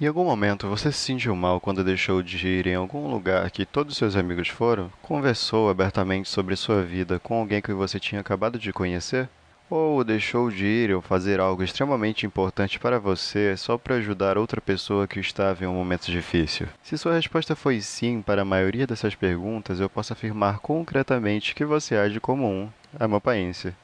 Em algum momento você se sentiu mal quando deixou de ir em algum lugar que todos seus amigos foram? Conversou abertamente sobre sua vida com alguém que você tinha acabado de conhecer? Ou deixou de ir ou fazer algo extremamente importante para você só para ajudar outra pessoa que estava em um momento difícil? Se sua resposta foi sim para a maioria dessas perguntas, eu posso afirmar concretamente que você age como um amapaense.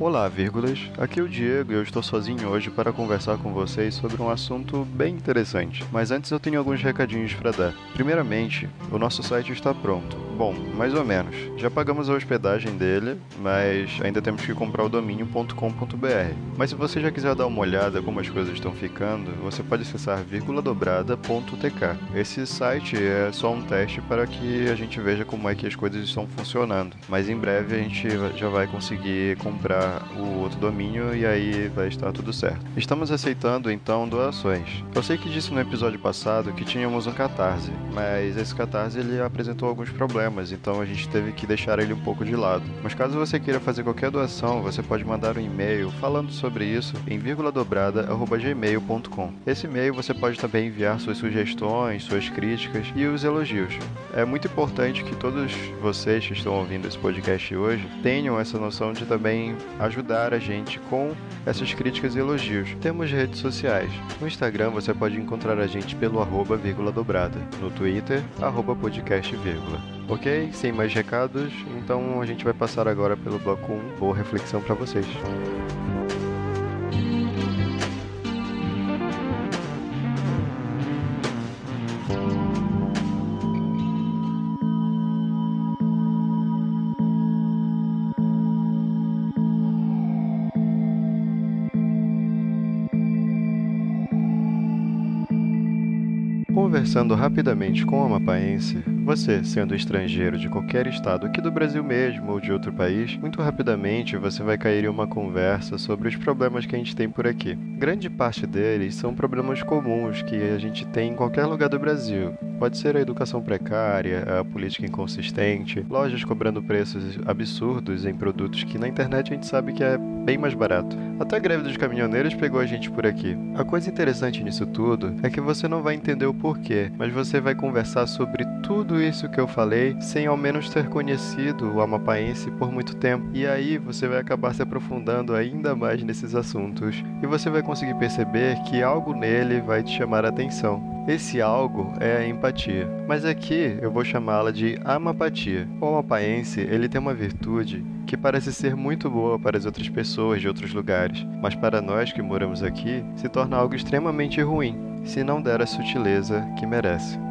Olá, vírgulas. Aqui é o Diego e eu estou sozinho hoje para conversar com vocês sobre um assunto bem interessante. Mas antes eu tenho alguns recadinhos para dar. Primeiramente, o nosso site está pronto. Bom, mais ou menos. Já pagamos a hospedagem dele, mas ainda temos que comprar o domínio.com.br. Mas se você já quiser dar uma olhada como as coisas estão ficando, você pode acessar vírguladobrada.tk. Esse site é só um teste para que a gente veja como é que as coisas estão funcionando. Mas em breve a gente já vai conseguir comprar o outro domínio e aí vai estar tudo certo. Estamos aceitando então doações. Eu sei que disse no episódio passado que tínhamos um catarse, mas esse catarse ele apresentou alguns problemas, então a gente teve que deixar ele um pouco de lado. Mas caso você queira fazer qualquer doação, você pode mandar um e-mail falando sobre isso em dobrada@gmail.com. Esse e-mail você pode também enviar suas sugestões, suas críticas e os elogios. É muito importante que todos vocês que estão ouvindo esse podcast hoje tenham essa noção de também ajudar a gente com essas críticas e elogios. Temos redes sociais. No Instagram você pode encontrar a gente pelo arroba vírgula dobrada. No Twitter, arroba podcast vírgula. Ok? Sem mais recados, então a gente vai passar agora pelo bloco 1. Boa reflexão para vocês. Conversando rapidamente com o amapaense, você, sendo estrangeiro de qualquer estado aqui do Brasil mesmo ou de outro país, muito rapidamente você vai cair em uma conversa sobre os problemas que a gente tem por aqui. Grande parte deles são problemas comuns que a gente tem em qualquer lugar do Brasil. Pode ser a educação precária, a política inconsistente, lojas cobrando preços absurdos em produtos que na internet a gente sabe que é bem mais barato. Até a greve dos caminhoneiros pegou a gente por aqui. A coisa interessante nisso tudo é que você não vai entender o porquê, mas você vai conversar sobre tudo isso que eu falei sem ao menos ter conhecido o amapaense por muito tempo. E aí você vai acabar se aprofundando ainda mais nesses assuntos e você vai conseguir perceber que algo nele vai te chamar a atenção. Esse algo é a empatia, mas aqui eu vou chamá-la de amapatia. O amapaense, ele tem uma virtude que parece ser muito boa para as outras pessoas de outros lugares, mas para nós que moramos aqui, se torna algo extremamente ruim, se não der a sutileza que merece.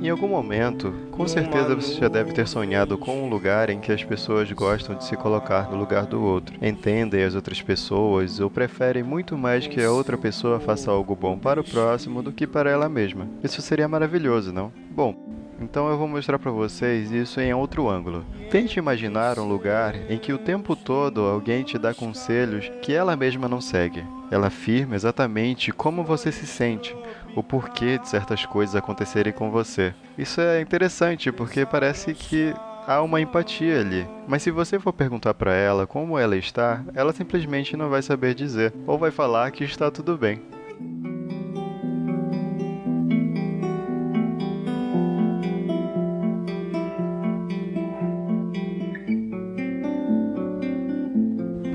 Em algum momento, com certeza você já deve ter sonhado com um lugar em que as pessoas gostam de se colocar no lugar do outro, entendem as outras pessoas ou preferem muito mais que a outra pessoa faça algo bom para o próximo do que para ela mesma. Isso seria maravilhoso, não? Bom, então eu vou mostrar para vocês isso em outro ângulo. Tente imaginar um lugar em que o tempo todo alguém te dá conselhos que ela mesma não segue. Ela afirma exatamente como você se sente, o porquê de certas coisas acontecerem com você. Isso é interessante porque parece que há uma empatia ali. Mas se você for perguntar para ela como ela está, ela simplesmente não vai saber dizer, ou vai falar que está tudo bem.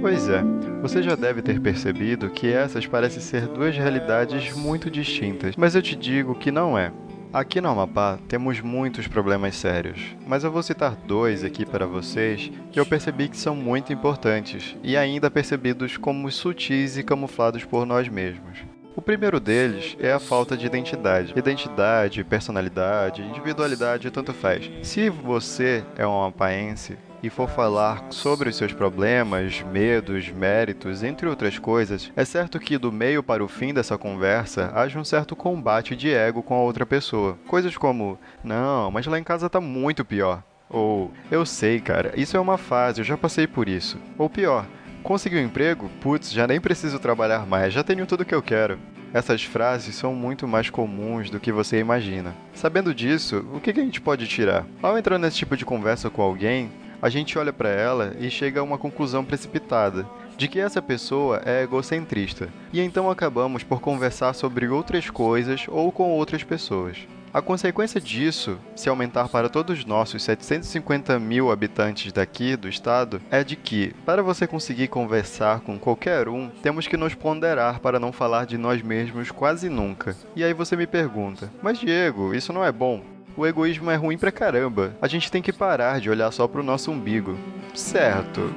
Pois é, você já deve ter percebido que essas parecem ser duas realidades muito distintas, mas eu te digo que não é. Aqui no Amapá temos muitos problemas sérios, mas eu vou citar dois aqui para vocês que eu percebi que são muito importantes e ainda percebidos como sutis e camuflados por nós mesmos. O primeiro deles é a falta de identidade. Identidade, personalidade, individualidade, tanto faz. Se você é um amapaense, e for falar sobre os seus problemas, medos, méritos, entre outras coisas, é certo que do meio para o fim dessa conversa haja um certo combate de ego com a outra pessoa. Coisas como: "Não, mas lá em casa tá muito pior". Ou: "Eu sei, cara, isso é uma fase, eu já passei por isso". Ou pior: "Conseguiu um emprego? Putz, já nem preciso trabalhar mais, já tenho tudo que eu quero". Essas frases são muito mais comuns do que você imagina. Sabendo disso, o que a gente pode tirar? Ao entrar nesse tipo de conversa com alguém, a gente olha para ela e chega a uma conclusão precipitada de que essa pessoa é egocentrista, e então acabamos por conversar sobre outras coisas ou com outras pessoas. A consequência disso, se aumentar para todos os nossos 750 mil habitantes daqui do estado, é de que, para você conseguir conversar com qualquer um, temos que nos ponderar para não falar de nós mesmos quase nunca. E aí você me pergunta: Mas Diego, isso não é bom? O egoísmo é ruim pra caramba. A gente tem que parar de olhar só pro nosso umbigo. Certo.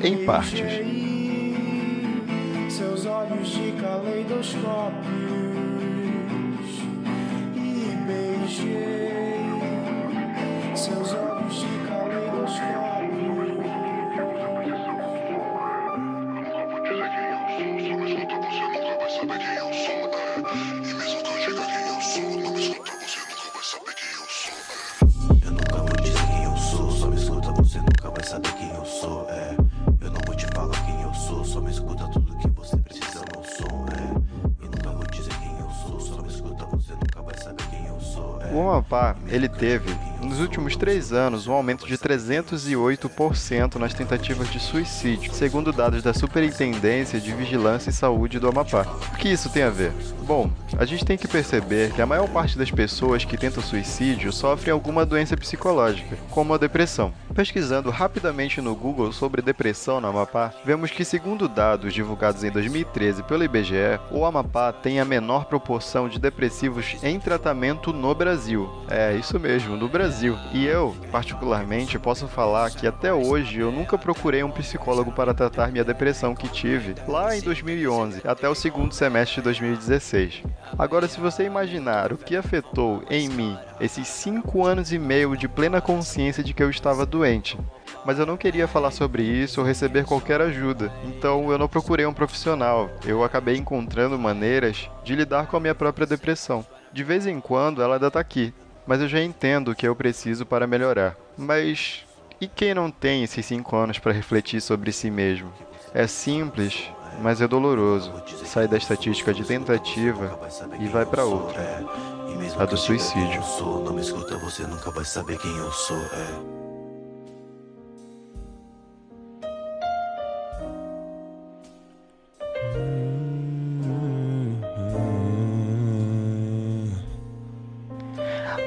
Em partes. Seus olhos de caleidoscópios e beijei seus olhos quem eu sou. É, eu não vou te falar quem eu sou, só me escuta tudo que você precisa. É, e nunca vou dizer quem eu sou, só me escuta, você nunca vai saber quem eu sou. É, o Amapá, ele teve nos últimos três anos um aumento de 308% nas tentativas de suicídio, segundo dados da Superintendência de Vigilância e Saúde do Amapá. O que isso tem a ver? Bom, a gente tem que perceber que a maior parte das pessoas que tentam suicídio sofrem alguma doença psicológica, como a depressão. Pesquisando rapidamente no Google sobre depressão no Amapá, vemos que, segundo dados divulgados em 2013 pelo IBGE, o Amapá tem a menor proporção de depressivos em tratamento no Brasil. É, isso mesmo, no Brasil. E eu, particularmente, posso falar que até hoje eu nunca procurei um psicólogo para tratar minha depressão que tive lá em 2011, até o segundo semestre de 2016. Agora, se você imaginar o que afetou em mim esses cinco anos e meio de plena consciência de que eu estava doente, mas eu não queria falar sobre isso ou receber qualquer ajuda, então eu não procurei um profissional. Eu acabei encontrando maneiras de lidar com a minha própria depressão. De vez em quando ela ainda está aqui, mas eu já entendo o que eu preciso para melhorar. Mas e quem não tem esses cinco anos para refletir sobre si mesmo? É simples, mas é doloroso. Sai da estatística de tentativa e vai para outra. A do suicídio. Não me escuta, você nunca vai saber quem eu sou.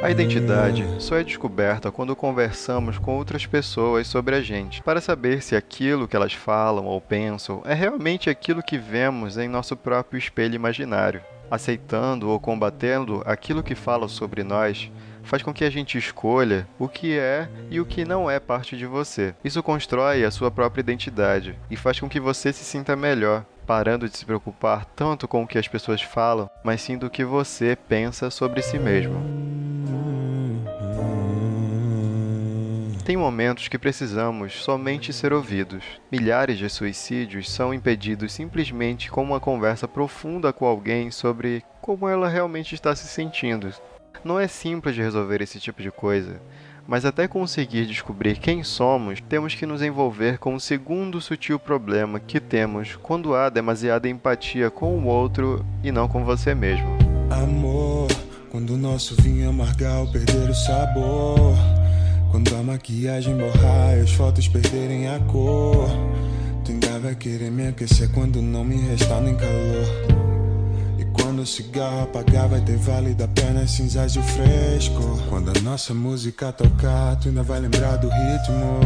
A identidade só é descoberta quando conversamos com outras pessoas sobre a gente, para saber se aquilo que elas falam ou pensam é realmente aquilo que vemos em nosso próprio espelho imaginário. Aceitando ou combatendo aquilo que falam sobre nós faz com que a gente escolha o que é e o que não é parte de você. Isso constrói a sua própria identidade e faz com que você se sinta melhor, parando de se preocupar tanto com o que as pessoas falam, mas sim do que você pensa sobre si mesmo. Tem momentos que precisamos somente ser ouvidos. Milhares de suicídios são impedidos simplesmente com uma conversa profunda com alguém sobre como ela realmente está se sentindo. Não é simples de resolver esse tipo de coisa, mas até conseguir descobrir quem somos, temos que nos envolver com o segundo sutil problema que temos quando há demasiada empatia com o outro e não com você mesmo. Amor, quando o nosso vinho amargar ou perder o sabor. Quando a maquiagem borrar e as fotos perderem a cor. Tu ainda vai querer me aquecer quando não me restar nem calor. E quando o cigarro apagar, vai ter válido apenas cinzas e o fresco. Quando a nossa música tocar, tu ainda vai lembrar do ritmo.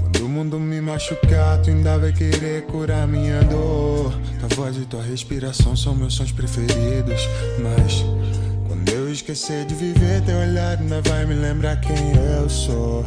Quando o mundo me machucar, tu ainda vai querer curar minha dor. Tua voz e tua respiração são meus sons preferidos. Mas esquecer de viver, teu olhar ainda vai me lembrar quem eu sou.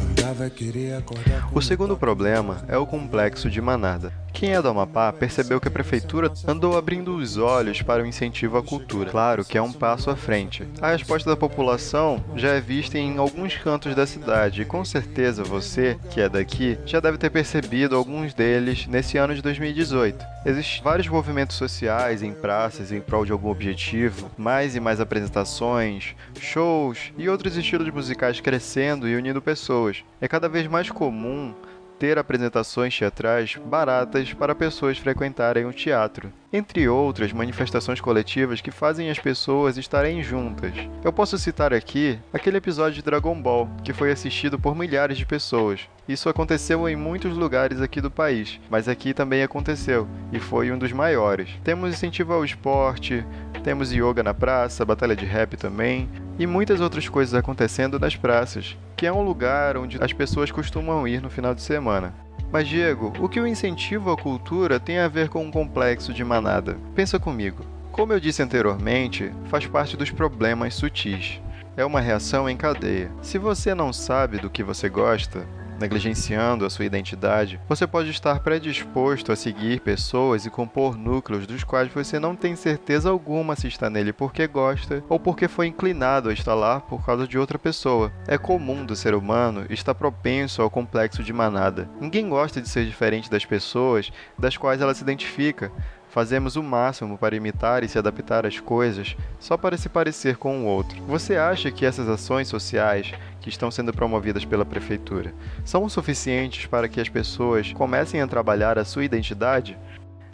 Querer acordar. O segundo problema é o complexo de manada. Quem é do Amapá percebeu que a prefeitura andou abrindo os olhos para o incentivo à cultura. Claro que é um passo à frente. A resposta da população já é vista em alguns cantos da cidade e com certeza você, que é daqui, já deve ter percebido alguns deles nesse ano de 2018. Existem vários movimentos sociais em praças em prol de algum objetivo, mais e mais apresentações, shows e outros estilos musicais crescendo e unindo pessoas. É cada vez mais comum ter apresentações teatrais baratas para pessoas frequentarem o teatro, entre outras manifestações coletivas que fazem as pessoas estarem juntas. Eu posso citar aqui aquele episódio de Dragon Ball, que foi assistido por milhares de pessoas. Isso aconteceu em muitos lugares aqui do país, mas aqui também aconteceu e foi um dos maiores. Temos incentivo ao esporte, temos yoga na praça, batalha de rap também, e muitas outras coisas acontecendo nas praças, que é um lugar onde as pessoas costumam ir no final de semana. Mas, Diego, o que o incentivo à cultura tem a ver com um complexo de manada? Pensa comigo. Como eu disse anteriormente, faz parte dos problemas sutis. É uma reação em cadeia. Se você não sabe do que você gosta, negligenciando a sua identidade, você pode estar predisposto a seguir pessoas e compor núcleos dos quais você não tem certeza alguma se está nele porque gosta ou porque foi inclinado a estar lá por causa de outra pessoa. É comum do ser humano estar propenso ao complexo de manada. Ninguém gosta de ser diferente das pessoas das quais ela se identifica, Fazemos o máximo para imitar e se adaptar às coisas só para se parecer com o outro. Você acha que essas ações sociais que estão sendo promovidas pela prefeitura são suficientes para que as pessoas comecem a trabalhar a sua identidade?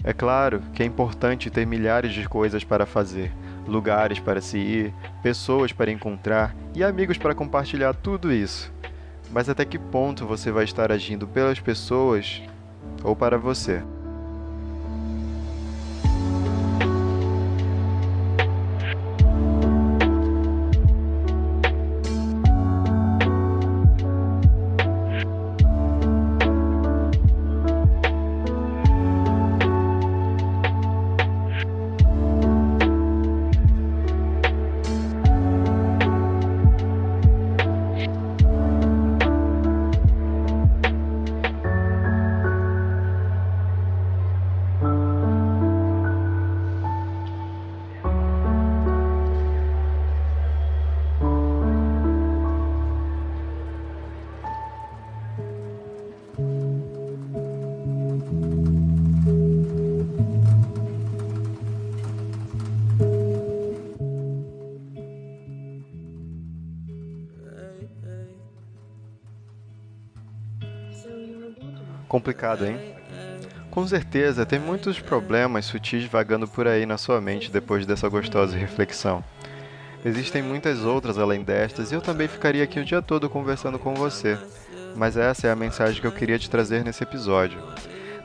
É claro que é importante ter milhares de coisas para fazer, lugares para se ir, pessoas para encontrar e amigos para compartilhar tudo isso. Mas até que ponto você vai estar agindo pelas pessoas ou para você? Complicado, hein? Com certeza, tem muitos problemas sutis vagando por aí na sua mente depois dessa gostosa reflexão. Existem muitas outras além destas e eu também ficaria aqui o dia todo conversando com você, mas essa é a mensagem que eu queria te trazer nesse episódio.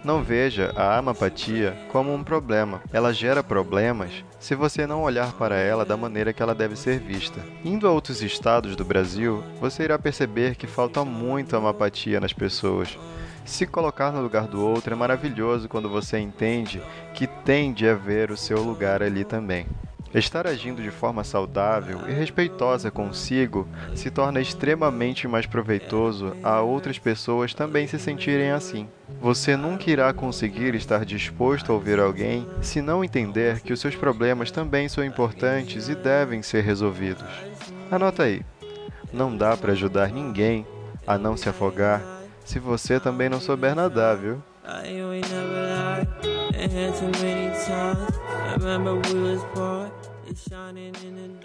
Não veja a amapatia como um problema. Ela gera problemas se você não olhar para ela da maneira que ela deve ser vista. Indo a outros estados do Brasil, você irá perceber que falta muito amapatia nas pessoas. Se colocar no lugar do outro é maravilhoso quando você entende que tem de haver o seu lugar ali também. Estar agindo de forma saudável e respeitosa consigo se torna extremamente mais proveitoso a outras pessoas também se sentirem assim. Você nunca irá conseguir estar disposto a ouvir alguém se não entender que os seus problemas também são importantes e devem ser resolvidos. Anota aí: não dá para ajudar ninguém a não se afogar se você também não souber nadar, viu?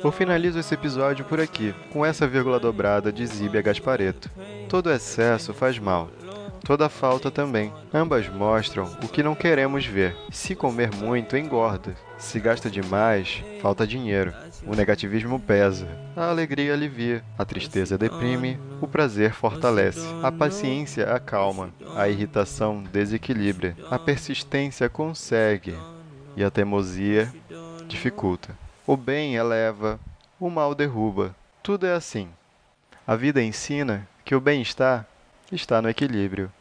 Eu finalizo esse episódio por aqui, com essa vírgula dobrada de Zíbia Gaspareto. Todo excesso faz mal. toda falta também. Ambas mostram o que não queremos ver. Se comer muito, engorda. Se gasta demais, falta dinheiro. O negativismo pesa, a alegria alivia, a tristeza deprime, o prazer fortalece, a paciência acalma, a irritação desequilibra, a persistência consegue e a teimosia dificulta. O bem eleva, o mal derruba. Tudo é assim. A vida ensina que o bem-estar está no equilíbrio.